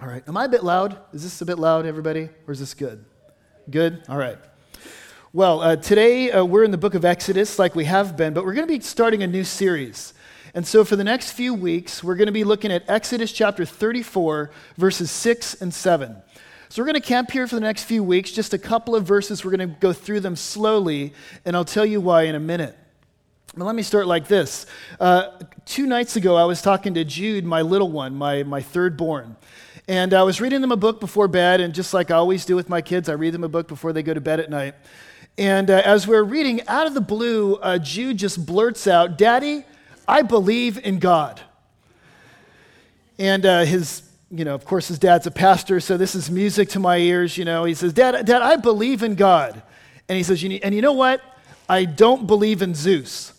All right. Am I a bit loud? Is this a bit loud, everybody? Or is this good? Good? All right. Well, uh, today uh, we're in the book of Exodus, like we have been, but we're going to be starting a new series. And so for the next few weeks, we're going to be looking at Exodus chapter 34, verses 6 and 7. So we're going to camp here for the next few weeks, just a couple of verses. We're going to go through them slowly, and I'll tell you why in a minute. But let me start like this. Uh, two nights ago, I was talking to Jude, my little one, my, my third born. And I was reading them a book before bed, and just like I always do with my kids, I read them a book before they go to bed at night. And uh, as we are reading, out of the blue, uh, Jude just blurts out, Daddy, I believe in God. And uh, his, you know, of course, his dad's a pastor, so this is music to my ears. You know, he says, Dad, Dad, I believe in God. And he says, you and you know what? I don't believe in Zeus.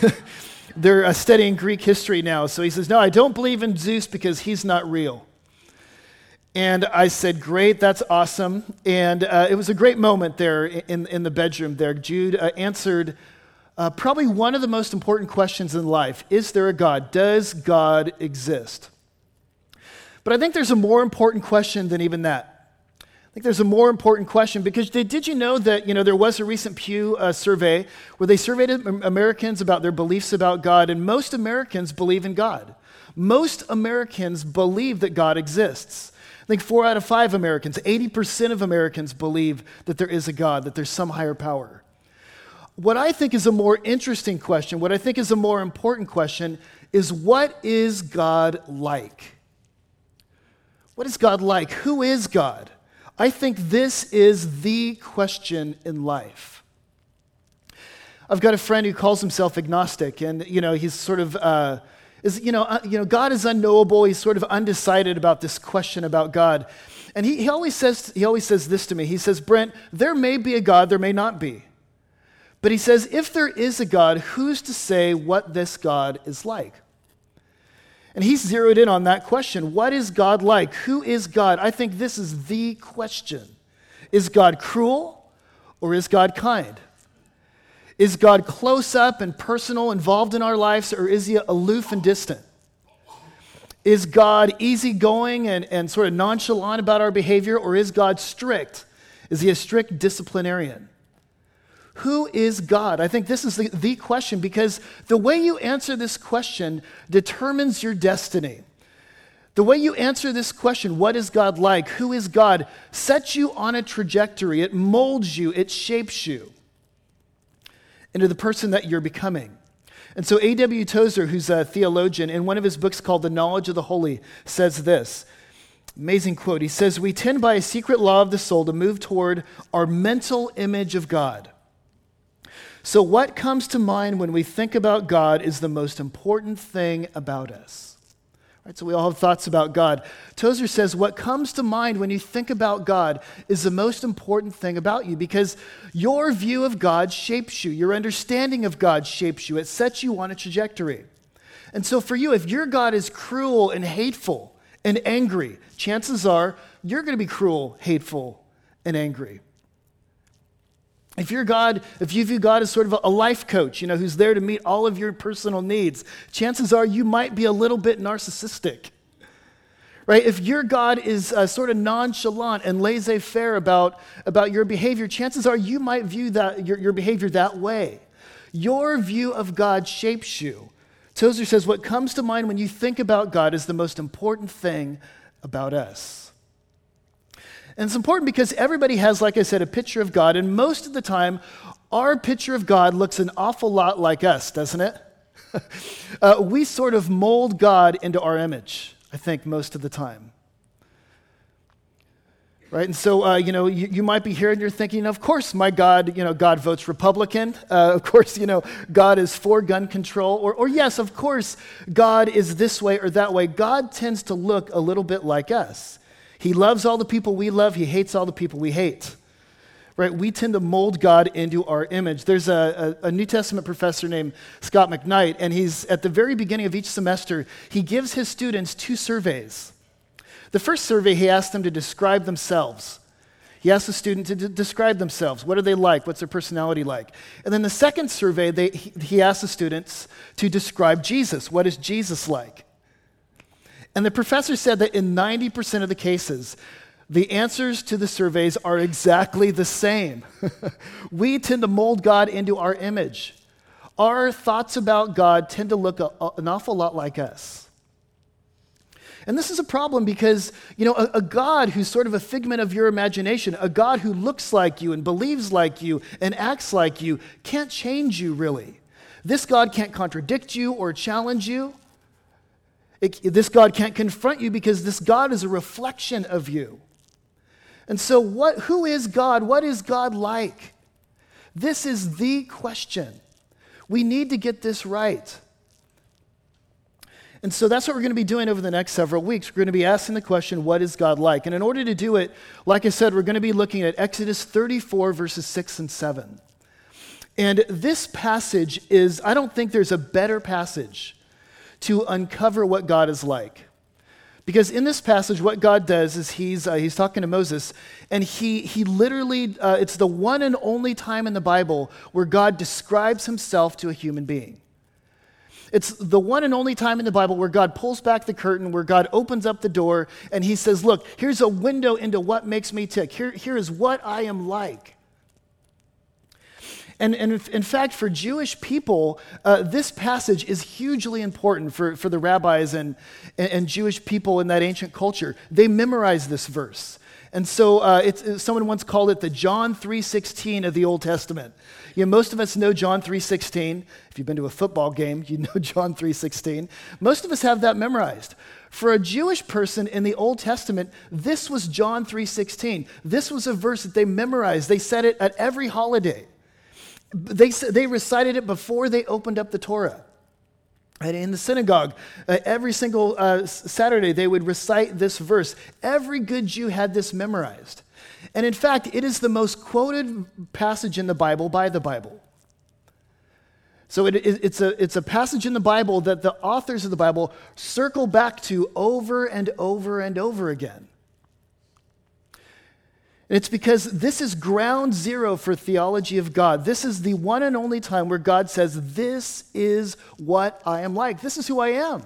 They're uh, studying Greek history now. So he says, No, I don't believe in Zeus because he's not real. And I said, Great, that's awesome. And uh, it was a great moment there in, in the bedroom there. Jude uh, answered uh, probably one of the most important questions in life Is there a God? Does God exist? But I think there's a more important question than even that. I think there's a more important question because did, did you know that you know there was a recent Pew uh, survey where they surveyed Americans about their beliefs about God, and most Americans believe in God. Most Americans believe that God exists. I think four out of five Americans, 80% of Americans believe that there is a God, that there's some higher power. What I think is a more interesting question, what I think is a more important question, is what is God like? What is God like? Who is God? I think this is the question in life. I've got a friend who calls himself agnostic, and you know he's sort of uh, is, you know, uh, you know, God is unknowable. He's sort of undecided about this question about God. And he, he, always says, he always says this to me. He says, Brent, there may be a God, there may not be. But he says, if there is a God, who's to say what this God is like? And he's zeroed in on that question. What is God like? Who is God? I think this is the question. Is God cruel or is God kind? Is God close up and personal, involved in our lives, or is he aloof and distant? Is God easygoing and, and sort of nonchalant about our behavior, or is God strict? Is he a strict disciplinarian? Who is God? I think this is the, the question because the way you answer this question determines your destiny. The way you answer this question, what is God like? Who is God? sets you on a trajectory. It molds you, it shapes you into the person that you're becoming. And so, A.W. Tozer, who's a theologian, in one of his books called The Knowledge of the Holy, says this amazing quote. He says, We tend by a secret law of the soul to move toward our mental image of God. So, what comes to mind when we think about God is the most important thing about us. Right, so we all have thoughts about God. Tozer says what comes to mind when you think about God is the most important thing about you because your view of God shapes you. Your understanding of God shapes you. It sets you on a trajectory. And so for you, if your God is cruel and hateful and angry, chances are you're going to be cruel, hateful, and angry. If you're God, if you view God as sort of a life coach, you know, who's there to meet all of your personal needs, chances are you might be a little bit narcissistic. Right? If your God is uh, sort of nonchalant and laissez faire about, about your behavior, chances are you might view that, your, your behavior that way. Your view of God shapes you. Tozer says what comes to mind when you think about God is the most important thing about us. And it's important because everybody has, like I said, a picture of God, and most of the time, our picture of God looks an awful lot like us, doesn't it? uh, we sort of mold God into our image, I think, most of the time. Right? And so, uh, you know, you, you, might be here and you're thinking, of course, my God, you know, God votes Republican. Uh, of course, you know, God is for gun control. Or, or, yes, of course, God is this way or that way. God tends to look a little bit like us. He loves all the people we love, He hates all the people we hate. Right? We tend to mold God into our image. There's a, a, a, New Testament professor named Scot McKnight, and he's at the very beginning of each semester, he gives his students two surveys. The first survey, he asks them to describe themselves. He asks the student to d- describe themselves. What are they like? What's their personality like? And then the second survey, they, he, he asks the students to describe Jesus. What is Jesus like? And the professor said that in 90% of the cases, the answers to the surveys are exactly the same. we tend to mold God into our image. Our thoughts about God tend to look a, a, an awful lot like us. And this is a problem because, you know, a, a, God who's sort of a figment of your imagination, a God who looks like you and believes like you and acts like you, can't change you really. This God can't contradict you or challenge you. It, this God can't confront you because this God is a reflection of you. And so, what, who is God? What is God like? This is the question. We need to get this right. And so that's what we're going to be doing over the next several weeks. We're going to be asking the question, what is God like? And in order to do it, like I said, we're going to be looking at Exodus 34, verses 6 and 7. And this passage is, I don't think there's a better passage to uncover what God is like. Because in this passage, what God does is he's, uh, he's talking to Moses, and he, he literally, uh, it's the one and only time in the Bible where God describes himself to a human being. It's the one and only time in the Bible where God pulls back the curtain, where God opens up the door, and He says, Look, here's a window into what makes me tick. Here, here is what I am like. And, and in fact, for Jewish people, uh, this passage is hugely important for, for the rabbis and, and, Jewish people in that ancient culture. They memorize this verse. And so uh, it's, someone once called it the John 3.16 of the Old Testament. You know, most of us know John 3.16. If you've been to a football game, you know John 3.16. Most of us have that memorized. For a Jewish person in the Old Testament, this was John 3.16. This was a verse that they memorized. They said it at every holiday. They, they recited it before they opened up the Torah. And in the synagogue, uh, every single uh, Saturday, they would recite this verse. Every good Jew had this memorized. And in fact, it is the most quoted passage in the Bible by the Bible. So it, it, it's, a, it's a passage in the Bible that the authors of the Bible circle back to over and over and over again. It's because this is ground zero for theology of God. This is the one and only time where God says, This is what I am like. This is who I am.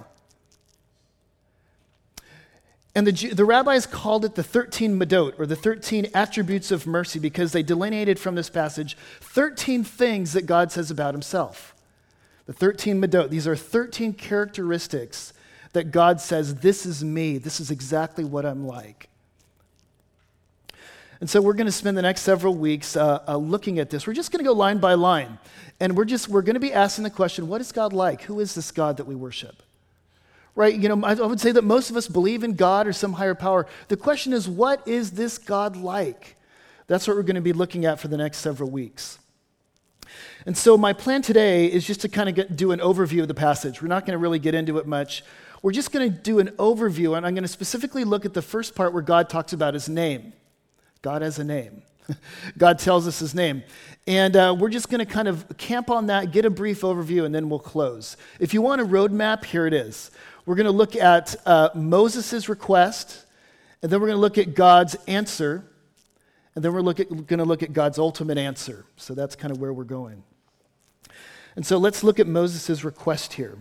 And the, the rabbis called it the 13 medot, or the 13 attributes of mercy, because they delineated from this passage 13 things that God says about himself. The 13 Midot, these are 13 characteristics that God says, This is me. This is exactly what I'm like. And so we're going to spend the next several weeks uh, uh, looking at this. We're just going to go line by line. And we're just, we're going to be asking the question, what is God like? Who is this God that we worship? Right? You know, I would say that most of us believe in God or some higher power. The question is, what is this God like? That's what we're going to be looking at for the next several weeks. And so my plan today is just to kind of do an overview of the passage. We're not going to really get into it much. We're just going to do an overview, and I'm going to specifically look at the first part where God talks about his name. God has a name. God tells us his name. And uh, we're just going to kind of camp on that, get a brief overview, and then we'll close. If you want a roadmap, here it is. We're going to look at uh, Moses' request, and then we're going to look at God's answer, and then we're going to look at God's ultimate answer. So that's kind of where we're going. And so let's look at Moses' request here.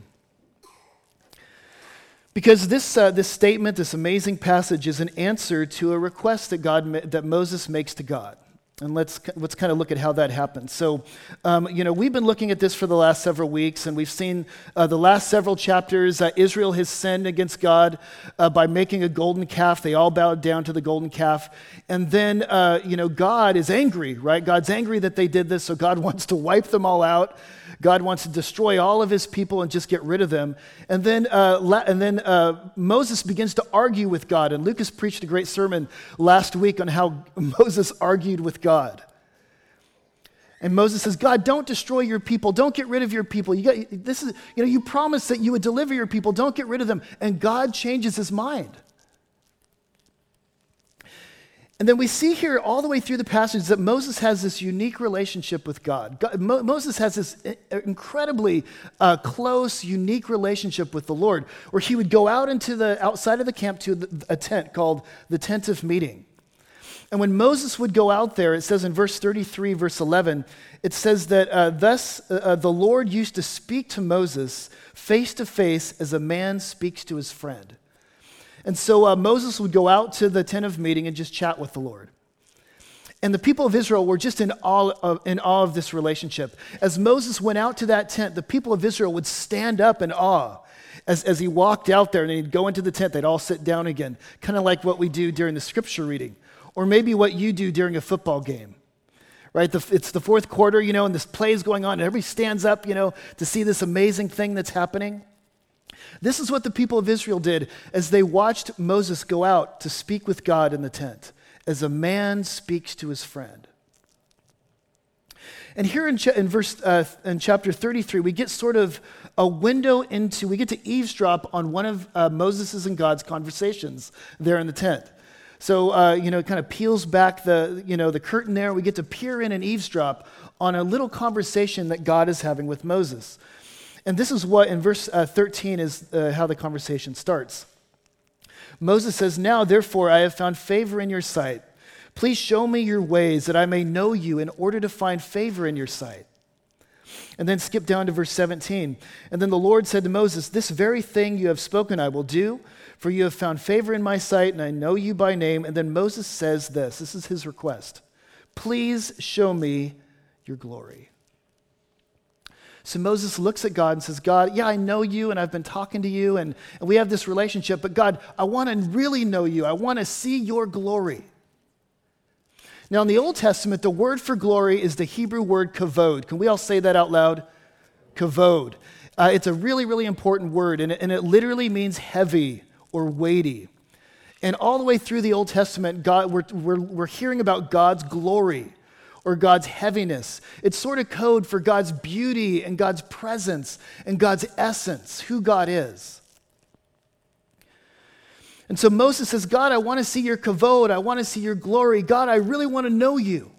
Because this, uh, this statement, this amazing passage, is an answer to a request that, God, that Moses makes to God. And let's, let's kind of look at how that happens. So, um, you know, we've been looking at this for the last several weeks, and we've seen uh, the last several chapters. Uh, Israel has sinned against God uh, by making a golden calf. They all bowed down to the golden calf. And then, uh, you know, God is angry, right? God's angry that they did this, so God wants to wipe them all out. God wants to destroy all of his people and just get rid of them. And then, uh, and then uh, Moses begins to argue with God. And Lucas preached a great sermon last week on how Moses argued with God. And Moses says, God, don't destroy your people. Don't get rid of your people. You, got, this is, you, know, you promised that you would deliver your people. Don't get rid of them. And God changes his mind. And then we see here all the way through the passage that Moses has this unique relationship with God. God Mo- Moses has this incredibly uh, close, unique relationship with the Lord, where he would go out into the outside of the camp to the, a tent called the tent of meeting. And when Moses would go out there, it says in verse 33, verse 11, it says that uh, thus uh, uh the Lord used to speak to Moses face to face as a man speaks to his friend. And so uh, Moses would go out to the tent of meeting and just chat with the Lord. And the people of Israel were just in awe, of, in awe of this relationship. As Moses went out to that tent, the people of Israel would stand up in awe. As, as he walked out there and he'd go into the tent, they'd all sit down again, kind of like what we do during the scripture reading, or maybe what you do during a football game. Right? The, it's the fourth quarter, you know, and this play is going on, and everybody stands up, you know, to see this amazing thing that's happening. This is what the people of Israel did as they watched Moses go out to speak with God in the tent as a man speaks to his friend. And here in, ch- in verse uh, in chapter 33, we get sort of a window into, we get to eavesdrop on one of uh, Moses' and God's conversations there in the tent. So, uh, you know, it kind of peels back the, you know, the curtain there. We get to peer in and eavesdrop on a little conversation that God is having with Moses. And this is what, in verse uh, 13, is uh, how the conversation starts. Moses says, Now, therefore, I have found favor in your sight. Please show me your ways that I may know you in order to find favor in your sight. And then skip down to verse 17. And then the Lord said to Moses, This very thing you have spoken I will do, for you have found favor in my sight, and I know you by name. And then Moses says this this is his request Please show me your glory. So Moses looks at God and says, God, yeah, I know you and I've been talking to you and, and we have this relationship, but God, I want to really know you. I want to see your glory. Now, in the Old Testament, the word for glory is the Hebrew word kavod. Can we all say that out loud? Kavod. Uh, it's a really, really important word, and it, and it literally means heavy or weighty. And all the way through the Old Testament, God, we're, we're, we're hearing about God's glory or God's heaviness. It's sort of code for God's beauty and God's presence and God's essence, who God is. And so Moses says, God, I want to see your kavod. I want to see your glory. God, I really want to know you.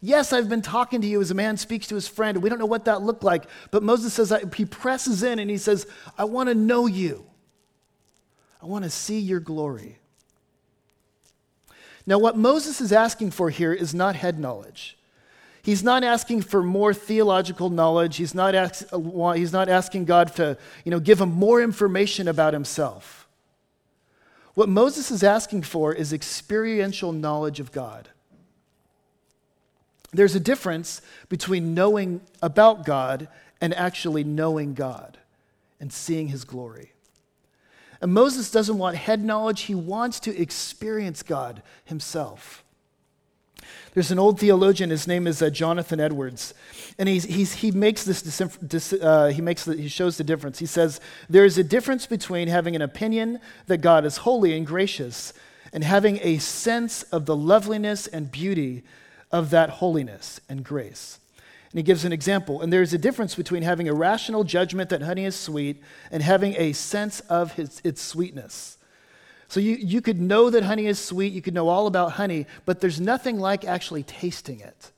Yes, I've been talking to you as a man speaks to his friend, we don't know what that looked like. But Moses says, he presses in and he says, I want to know you. I want to see your glory. Now, what Moses is asking for here is not head knowledge. He's not asking for more theological knowledge. He's not, ask, uh, he's not asking God to you know, give him more information about himself. What Moses is asking for is experiential knowledge of God. There's a difference between knowing about God and actually knowing God and seeing his glory. And Moses doesn't want head knowledge, he wants to experience God himself. There's an old theologian, his name is uh, Jonathan Edwards, and he's, he's, he makes this, dis, uh, he, makes the, he shows the difference. He says, There is a difference between having an opinion that God is holy and gracious and having a sense of the loveliness and beauty of that holiness and grace. And he gives an example. And there's a difference between having a rational judgment that honey is sweet and having a sense of its sweetness. So you, you could know that honey is sweet, you could know all about honey, but there's nothing like actually tasting it.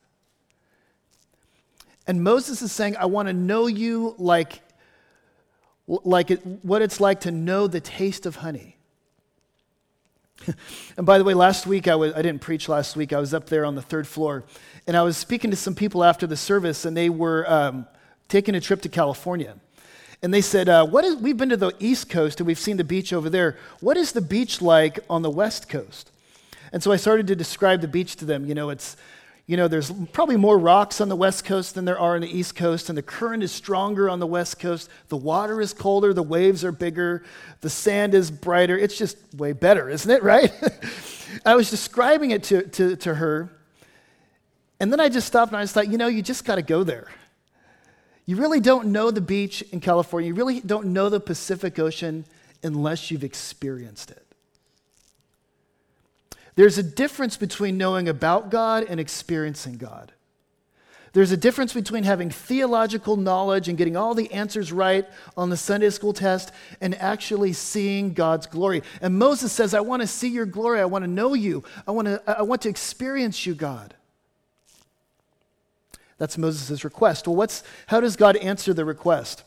And Moses is saying, I want to know you like, like it, what it's like to know the taste of honey. And by the way, last week I, was, I didn't preach last week. I was up there on the third floor, and I was speaking to some people after the service, and they were um, taking a trip to California. And they said, uh, what is, We've been to the East Coast and we've seen the beach over there. What is the beach like on the West Coast? And so I started to describe the beach to them. You know, it's you know, there's probably more rocks on the West Coast than there are on the East Coast, and the current is stronger on the West Coast. The water is colder, the waves are bigger, the sand is brighter. It's just way better, isn't it, right? I was describing it to, to, to her, and then I just stopped and I just thought, you know, you just got to go there. You really don't know the beach in California, you really don't know the Pacific Ocean unless you've experienced it. There's a difference between knowing about God and experiencing God. There's a difference between having theological knowledge and getting all the answers right on the Sunday school test and actually seeing God's glory. And Moses says, I want to see your glory. I want to know you. I want to, I want to experience you, God. That's Moses' request. Well, what's, how does God answer the request?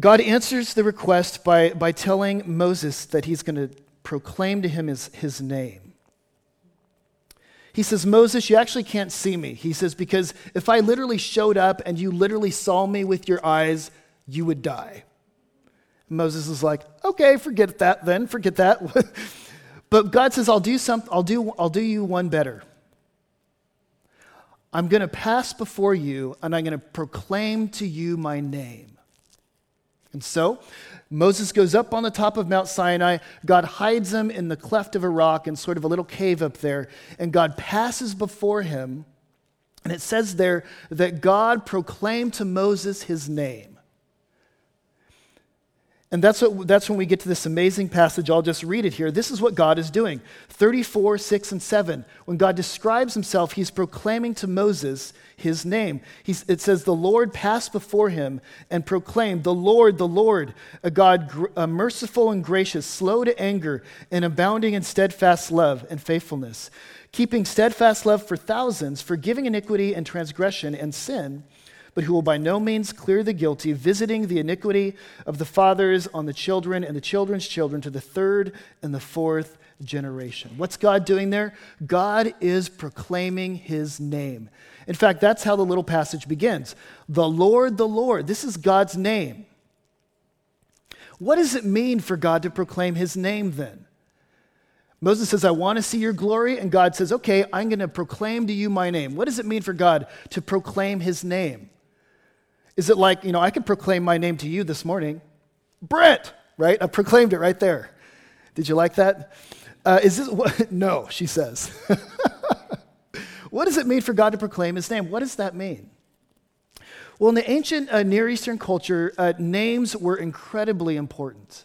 God answers the request by, by telling Moses that he's going to proclaim to him his, his name. He says, Moses, you actually can't see me. He says, because if I literally showed up and you literally saw me with your eyes, you would die. Moses is like, okay, forget that then, forget that. but God says, I'll do something, I'll do, I'll do you one better. I'm going to pass before you and I'm going to proclaim to you my name. And so Moses goes up on the top of Mount Sinai. God hides him in the cleft of a rock in sort of a little cave up there. And God passes before him. And it says there that God proclaimed to Moses his name. And that's, what, that's when we get to this amazing passage. I'll just read it here. This is what God is doing 34, 6, and 7. When God describes himself, he's proclaiming to Moses his name. He's, it says, The Lord passed before him and proclaimed, The Lord, the Lord, a God gr- a merciful and gracious, slow to anger, and abounding in steadfast love and faithfulness, keeping steadfast love for thousands, forgiving iniquity and transgression and sin but who will by no means clear the guilty, visiting the iniquity of the fathers on the children and the children's children to the third and the fourth generation. What's God doing there? God is proclaiming his name. In fact, that's how the little passage begins. The Lord, the Lord. This is God's name. What does it mean for God to proclaim his name then? Moses says, I want to see your glory. And God says, Okay, I'm going to proclaim to you my name. What does it mean for God to proclaim his name? Is it like, you know, I can proclaim my name to you this morning? Brett, right? I proclaimed it right there. Did you like that? Uh, is this what? No, she says. what does it mean for God to proclaim his name? What does that mean? Well, in the ancient uh, Near Eastern culture, uh, names were incredibly important.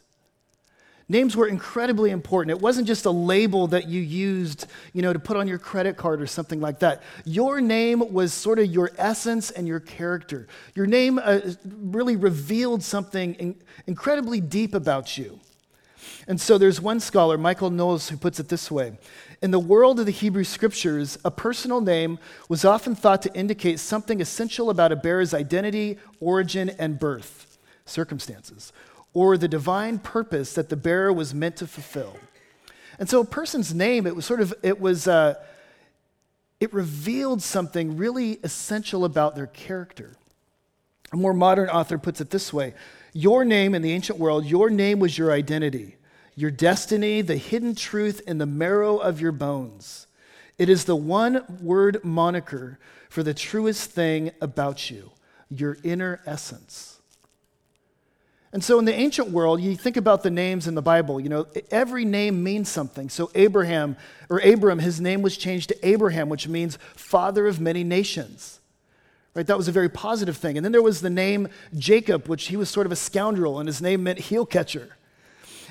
Names were incredibly important. It wasn't just a label that you used, you know, to put on your credit card or something like that. Your name was sort of your essence and your character. Your name uh, really revealed something in- incredibly deep about you. And so there's one scholar, Michael Knowles, who puts it this way In the world of the Hebrew scriptures, a personal name was often thought to indicate something essential about a bearer's identity, origin, and birth circumstances or the divine purpose that the bearer was meant to fulfill. And so a person's name, it was sort of, it was, uh, it revealed something really essential about their character. A more modern author puts it this way Your name in the ancient world, your name was your identity, your destiny, the hidden truth in the marrow of your bones. It is the one word moniker for the truest thing about you, your inner essence. And so in the ancient world, you think about the names in the Bible, you know, every name means something. So Abraham, or Abram, his name was changed to Abraham, which means father of many nations. Right? That was a very positive thing. And then there was the name Jacob, which he was sort of a scoundrel, and his name meant heel catcher.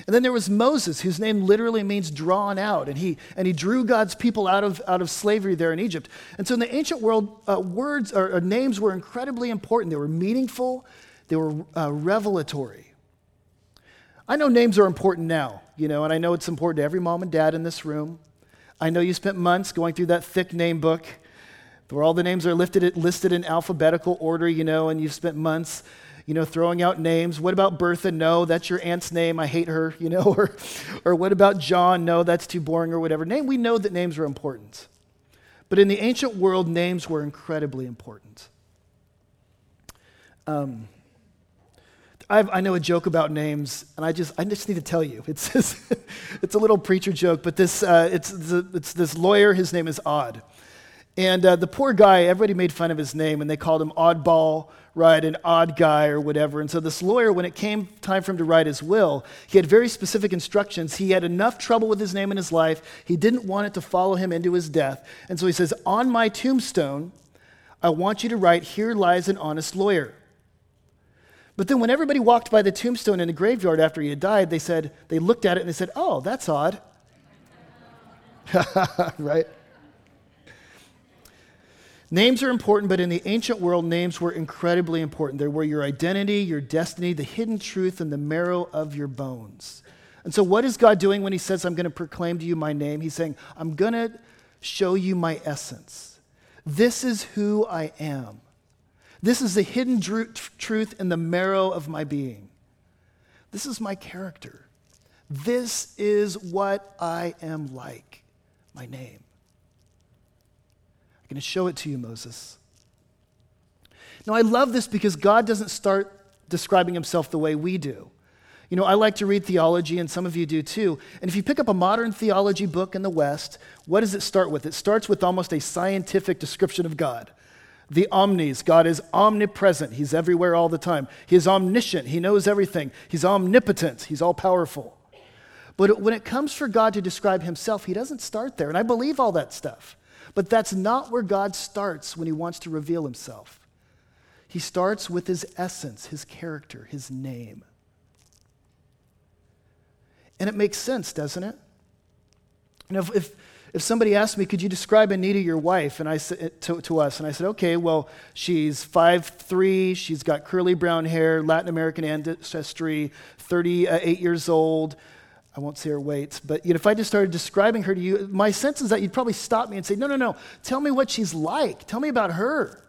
And then there was Moses, whose name literally means drawn out, and he, and he drew God's people out of, out of slavery there in Egypt. And so in the ancient world, uh, words or, or names were incredibly important. They were meaningful, they were uh, revelatory. I know names are important now, you know, and I know it's important to every mom and dad in this room. I know you spent months going through that thick name book where all the names are listed, listed in alphabetical order, you know, and you've spent months, you know, throwing out names. What about Bertha? No, that's your aunt's name. I hate her, you know. Or, or what about John? No, that's too boring or whatever. Name, we know that names are important. But in the ancient world, names were incredibly important. Um, I've, i know a joke about names, and I just, I just need to tell you. It's, this, it's a little preacher joke, but this, uh, it's, it's this lawyer, his name is Odd. And uh, the poor guy, everybody made fun of his name, and they called him Oddball, right, an odd guy or whatever. And so this lawyer, when it came time for him to write his will, he had very specific instructions. He had enough trouble with his name in his life, he didn't want it to follow him into his death. And so he says, On my tombstone, I want you to write, Here lies an honest lawyer. But then when everybody walked by the tombstone in the graveyard after he had died, they said, they looked at it and they said, oh, that's odd. right? Names are important, but in the ancient world, names were incredibly important. They were your identity, your destiny, the hidden truth, and the marrow of your bones. And so, what is God doing when He says, I'm going to proclaim to you my name? He's saying, I'm going to show you my essence. This is who I am. This is the hidden truth in the marrow of my being. This is my character. This is what I am like, my name. I'm going to show it to you, Moses. Now, I love this because God doesn't start describing himself the way we do. You know, I like to read theology, and some of you do too. And if you pick up a modern theology book in the West, what does it start with? It starts with almost a scientific description of God. The omnis, God is omnipresent. He's everywhere all the time. He is omniscient. He knows everything. He's omnipotent. He's all powerful. But when it comes for God to describe himself, he doesn't start there. And I believe all that stuff. But that's not where God starts when he wants to reveal himself. He starts with his essence, his character, his name. And it makes sense, doesn't it? You know, if, if, if somebody asked me, could you describe Anita, your wife, and I said, eh, to, to us, and I said, okay, well, she's 5'3", she's got curly brown hair, Latin American ancestry, 38 eh, years old. I won't say her weight, but you know, if I just started describing her to you, my sense is that you'd probably stop me and say, no, no, no, tell me what she's like. Tell me about her.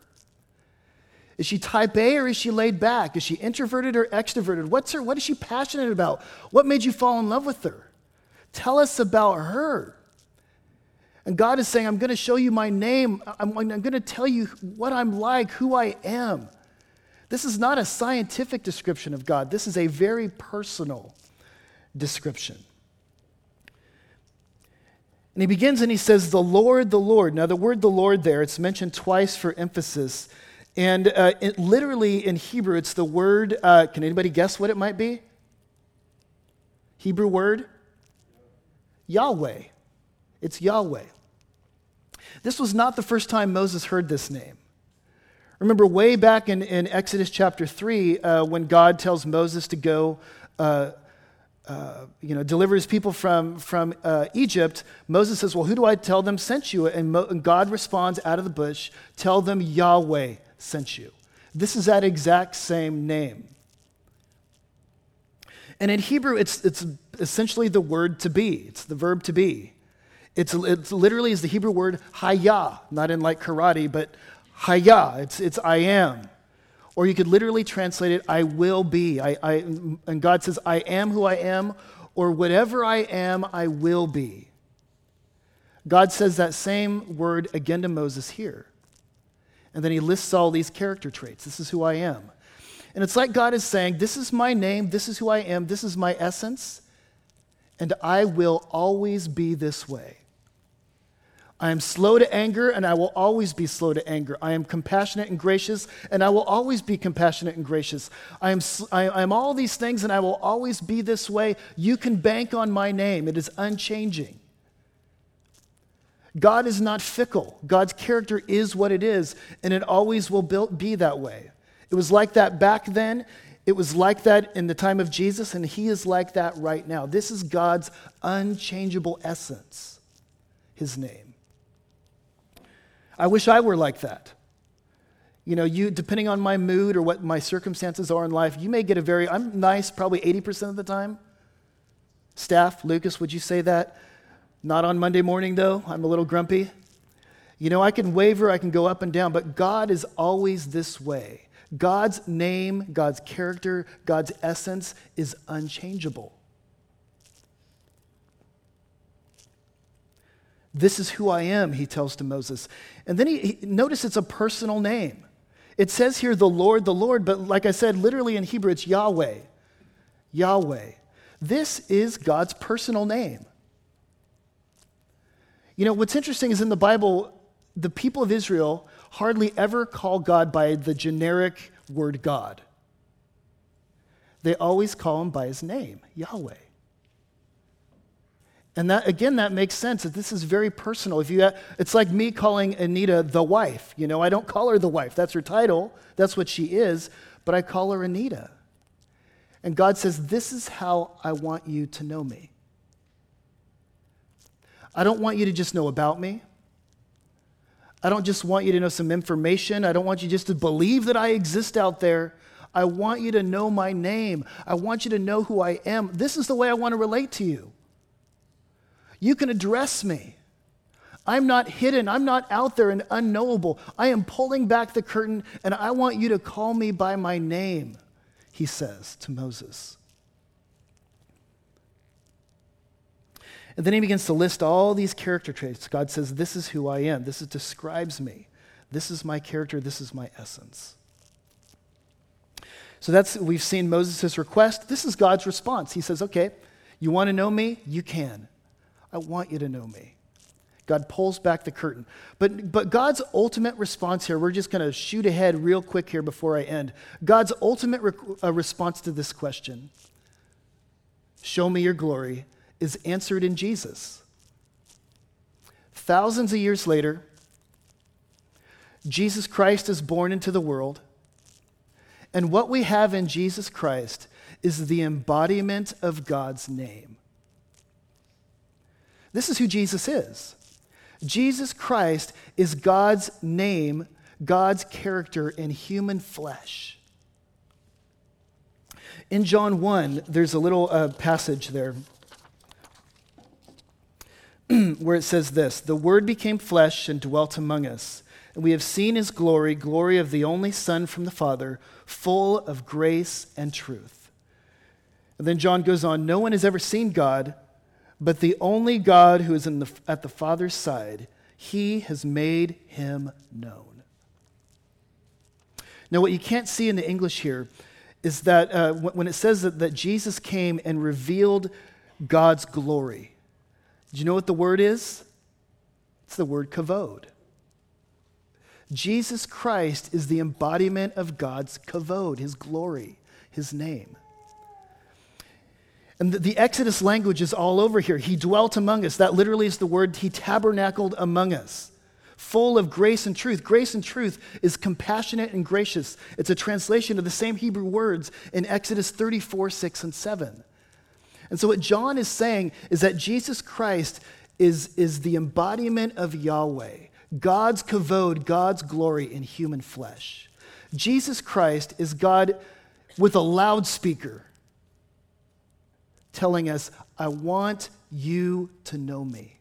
Is she type A or is she laid back? Is she introverted or extroverted? What's her, what is she passionate about? What made you fall in love with her? Tell us about her. And God is saying, I'm going to show you my name. I'm, I'm going to tell you what I'm like, who I am. This is not a scientific description of God, this is a very personal description. And he begins and he says, The Lord, the Lord. Now, the word the Lord there, it's mentioned twice for emphasis. And uh, it, literally in Hebrew, it's the word, uh, can anybody guess what it might be? Hebrew word? Yahweh. It's Yahweh. This was not the first time Moses heard this name. Remember, way back in, in Exodus chapter 3, uh, when God tells Moses to go, uh, uh, you know, deliver his people from, from uh, Egypt, Moses says, Well, who do I tell them sent you? And, Mo- and God responds out of the bush, Tell them Yahweh sent you. This is that exact same name. And in Hebrew, it's, it's essentially the word to be, it's the verb to be. It's, it's literally is the Hebrew word hayah, not in like karate, but hayah. It's, it's I am. Or you could literally translate it, I will be. I, I, and God says, I am who I am, or whatever I am, I will be. God says that same word again to Moses here. And then he lists all these character traits. This is who I am. And it's like God is saying, This is my name, this is who I am, this is my essence, and I will always be this way. I am slow to anger, and I will always be slow to anger. I am compassionate and gracious, and I will always be compassionate and gracious. I am, I am all these things, and I will always be this way. You can bank on my name, it is unchanging. God is not fickle. God's character is what it is, and it always will be that way. It was like that back then. It was like that in the time of Jesus, and He is like that right now. This is God's unchangeable essence, His name. I wish I were like that. You know, you depending on my mood or what my circumstances are in life, you may get a very I'm nice probably 80% of the time. Staff, Lucas, would you say that? Not on Monday morning, though. I'm a little grumpy. You know, I can waver, I can go up and down, but God is always this way. God's name, God's character, God's essence is unchangeable. This is who I am, he tells to Moses. And then he, he, notice it's a personal name. It says here the Lord, the Lord, but like I said, literally in Hebrew, it's Yahweh. Yahweh. This is God's personal name. You know, what's interesting is in the Bible, the people of Israel hardly ever call God by the generic word God. They always call him by his name, Yahweh. And that again, that makes sense. That this is very personal. If you, it's like me calling Anita the wife. You know, I don't call her the wife. That's her title. That's what she is. But I call her Anita. And God says, "This is how I want you to know me." I don't want you to just know about me. I don't just want you to know some information. I don't want you just to believe that I exist out there. I want you to know my name. I want you to know who I am. This is the way I want to relate to you. You can address me. I'm not hidden. I'm not out there and unknowable. I am pulling back the curtain, and I want you to call me by my name, he says to Moses. And then he begins to list all these character traits. God says, This is who I am. This is, describes me. This is my character. This is my essence. So that's we've seen Moses' request. This is God's response. He says, "Okay, you want to know me? You can. I want you to know me." God pulls back the curtain. But, but God's ultimate response here, we're just going to shoot ahead real quick here before I end. God's ultimate re- uh, response to this question, show me your glory, is answered in Jesus. Thousands of years later, Jesus Christ is born into the world. And what we have in Jesus Christ is the embodiment of God's name. This is who Jesus is. Jesus Christ is God's name, God's character in human flesh. In John 1, there's a little uh, passage there where it says this The Word became flesh and dwelt among us. And we have seen his glory, glory of the only Son from the Father, full of grace and truth. And then John goes on No one has ever seen God but the only God who is the, at the Father's side, he has made him known. Now, what you can't see in the English here is that uh, when it says that, that Jesus came and revealed God's glory, do you know what the word is? It's the word kavod. Jesus Christ is the embodiment of God's kavod, his glory, his name. And the, the, Exodus language is all over here. He dwelt among us. That literally is the word, he tabernacled among us, full of grace and truth. Grace and truth is compassionate and gracious. It's a translation of the same Hebrew words in Exodus 34, 6, and 7. And so, what John is saying is that Jesus Christ is, is the embodiment of Yahweh, God's kavod, God's glory in human flesh. Jesus Christ is God with a loudspeaker telling us, I want you to know me.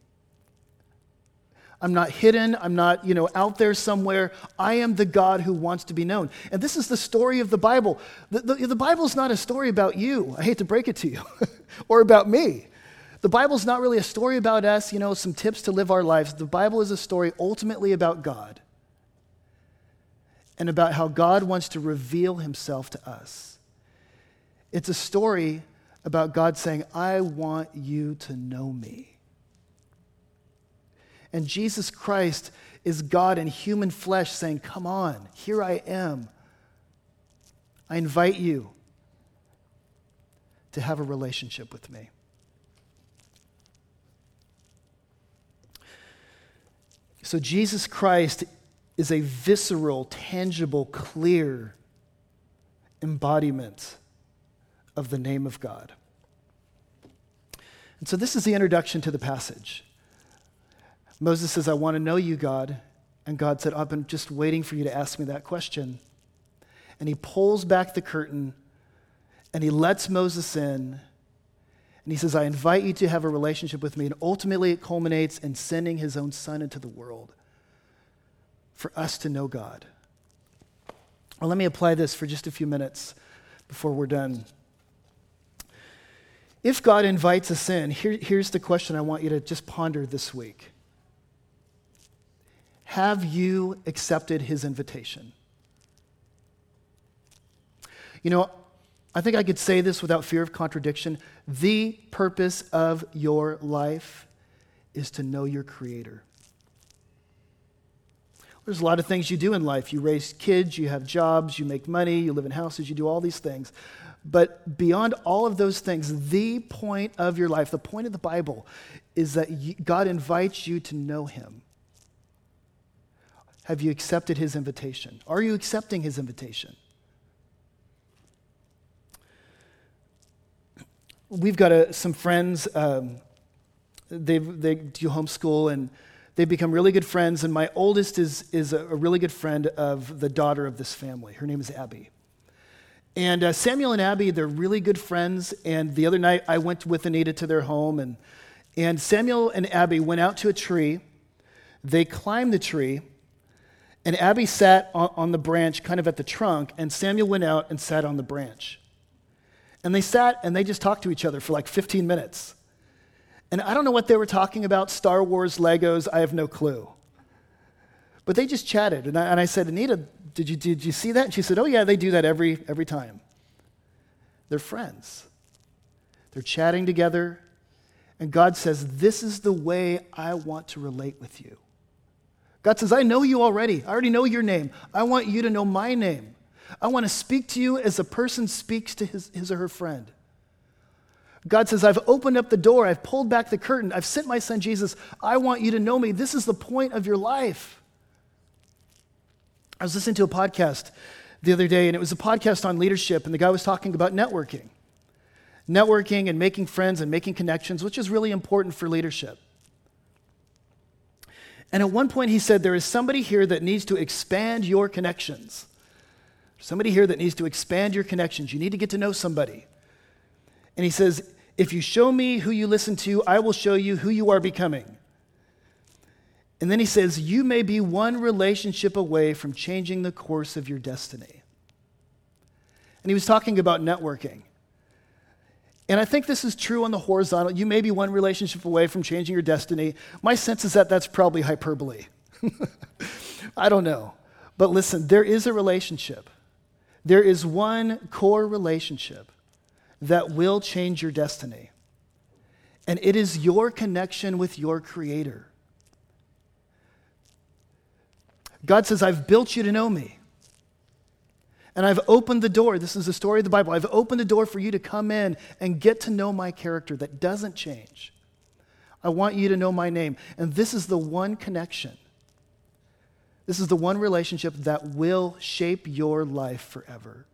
I'm not hidden. I'm not, you know, out there somewhere. I am the God who wants to be known. And this is the story of the Bible. The, the, the Bible is not a story about you. I hate to break it to you, or about me. The Bible is not really a story about us, you know, some tips to live our lives. The Bible is a story ultimately about God and about how God wants to reveal himself to us. It's a story about God saying, I want you to know me. And Jesus Christ is God in human flesh saying, Come on, here I am. I invite you to have a relationship with me. So, Jesus Christ is a visceral, tangible, clear embodiment of the name of God. And so this is the introduction to the passage. Moses says, I want to know you, God. And God said, I've been just waiting for you to ask me that question. And he pulls back the curtain and he lets Moses in. And he says, I invite you to have a relationship with me. And ultimately, it culminates in sending his own son into the world for us to know God. Well, let me apply this for just a few minutes before we're done. If God invites us in, here, here's the question I want you to just ponder this week Have you accepted his invitation? You know, I think I could say this without fear of contradiction. The purpose of your life is to know your Creator. There's a lot of things you do in life. You raise kids, you have jobs, you make money, you live in houses, you do all these things. But beyond all of those things, the point of your life, the point of the Bible, is that God invites you to know Him. Have you accepted His invitation? Are you accepting His invitation? We've got a, some friends, um, they do homeschool, and they've become really good friends. And my oldest is, is a really good friend of the daughter of this family. Her name is Abby. And uh, Samuel and Abby, they're really good friends. And the other night, I went with Anita to their home, and, and Samuel and Abby went out to a tree. They climbed the tree, and Abby sat on, on the branch, kind of at the trunk, and Samuel went out and sat on the branch. And they sat and they just talked to each other for like 15 minutes. And I don't know what they were talking about Star Wars, Legos, I have no clue. But they just chatted. And I, and I said, Anita, did you, did you see that? And she said, Oh, yeah, they do that every, every time. They're friends. They're chatting together. And God says, This is the way I want to relate with you. God says, I know you already. I already know your name. I want you to know my name. I want to speak to you as a person speaks to his, his or her friend. God says, I've opened up the door. I've pulled back the curtain. I've sent my son Jesus. I want you to know me. This is the point of your life. I was listening to a podcast the other day, and it was a podcast on leadership, and the guy was talking about networking. Networking and making friends and making connections, which is really important for leadership. And at one point, he said, There is somebody here that needs to expand your connections. Somebody here that needs to expand your connections. You need to get to know somebody. And he says, If you show me who you listen to, I will show you who you are becoming. And then he says, You may be one relationship away from changing the course of your destiny. And he was talking about networking. And I think this is true on the horizontal. You may be one relationship away from changing your destiny. My sense is that that's probably hyperbole. I don't know. But listen, there is a relationship. There is one core relationship that will change your destiny. And it is your connection with your Creator. God says, I've built you to know me. And I've opened the door. This is the story of the Bible. I've opened the door for you to come in and get to know my character that doesn't change. I want you to know my name. And this is the one connection. This is the one relationship that will shape your life forever.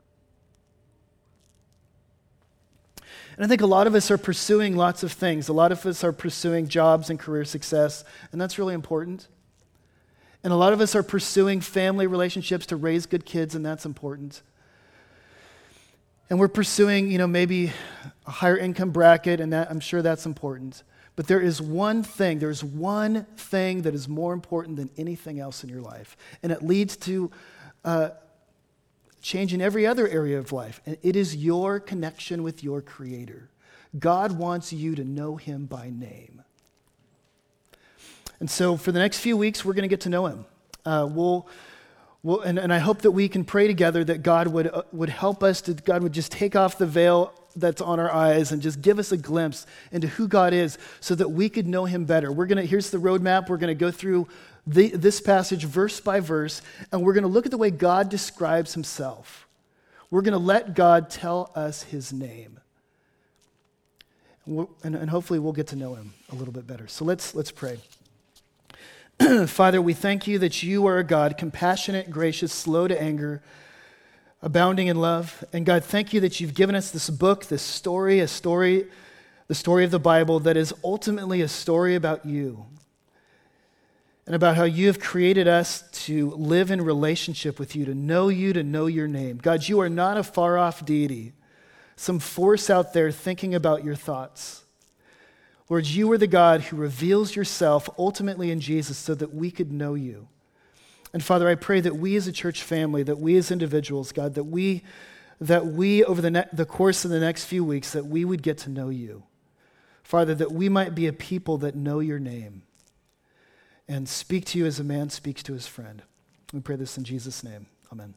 And I think a lot of us are pursuing lots of things. A lot of us are pursuing jobs and career success, and that's really important. And a lot of us are pursuing family relationships to raise good kids, and that's important. And we're pursuing, you know, maybe a higher income bracket, and that, I'm sure that's important. But there is one thing, there's one thing that is more important than anything else in your life. And it leads to uh, change in every other area of life. And it is your connection with your Creator. God wants you to know Him by name. And so for the next few weeks, we're going to get to know him. Uh, we'll, we'll, and, and I hope that we can pray together that God would, uh, would help us, to, God would just take off the veil that's on our eyes and just give us a glimpse into who God is so that we could know him better. We're going to, here's the roadmap. We're going to go through the, this passage verse by verse, and we're going to look at the way God describes himself. We're going to let God tell us his name. And, and hopefully we'll get to know him a little bit better. So let's, let's pray. Father, we thank you that you are a God, compassionate, gracious, slow to anger, abounding in love. And God, thank you that you've given us this book, this story, a story, the story of the Bible that is ultimately a story about you and about how you have created us to live in relationship with you, to know you, to know your name. God, you are not a far off deity, some force out there thinking about your thoughts. Lord, you are the God who reveals yourself ultimately in Jesus so that we could know you. And Father, I pray that we as a church family, that we as individuals, God, that we, that we over the, ne- the course of the next few weeks, that we would get to know you. Father, that we might be a people that know your name and speak to you as a man speaks to his friend. We pray this in Jesus' name. Amen.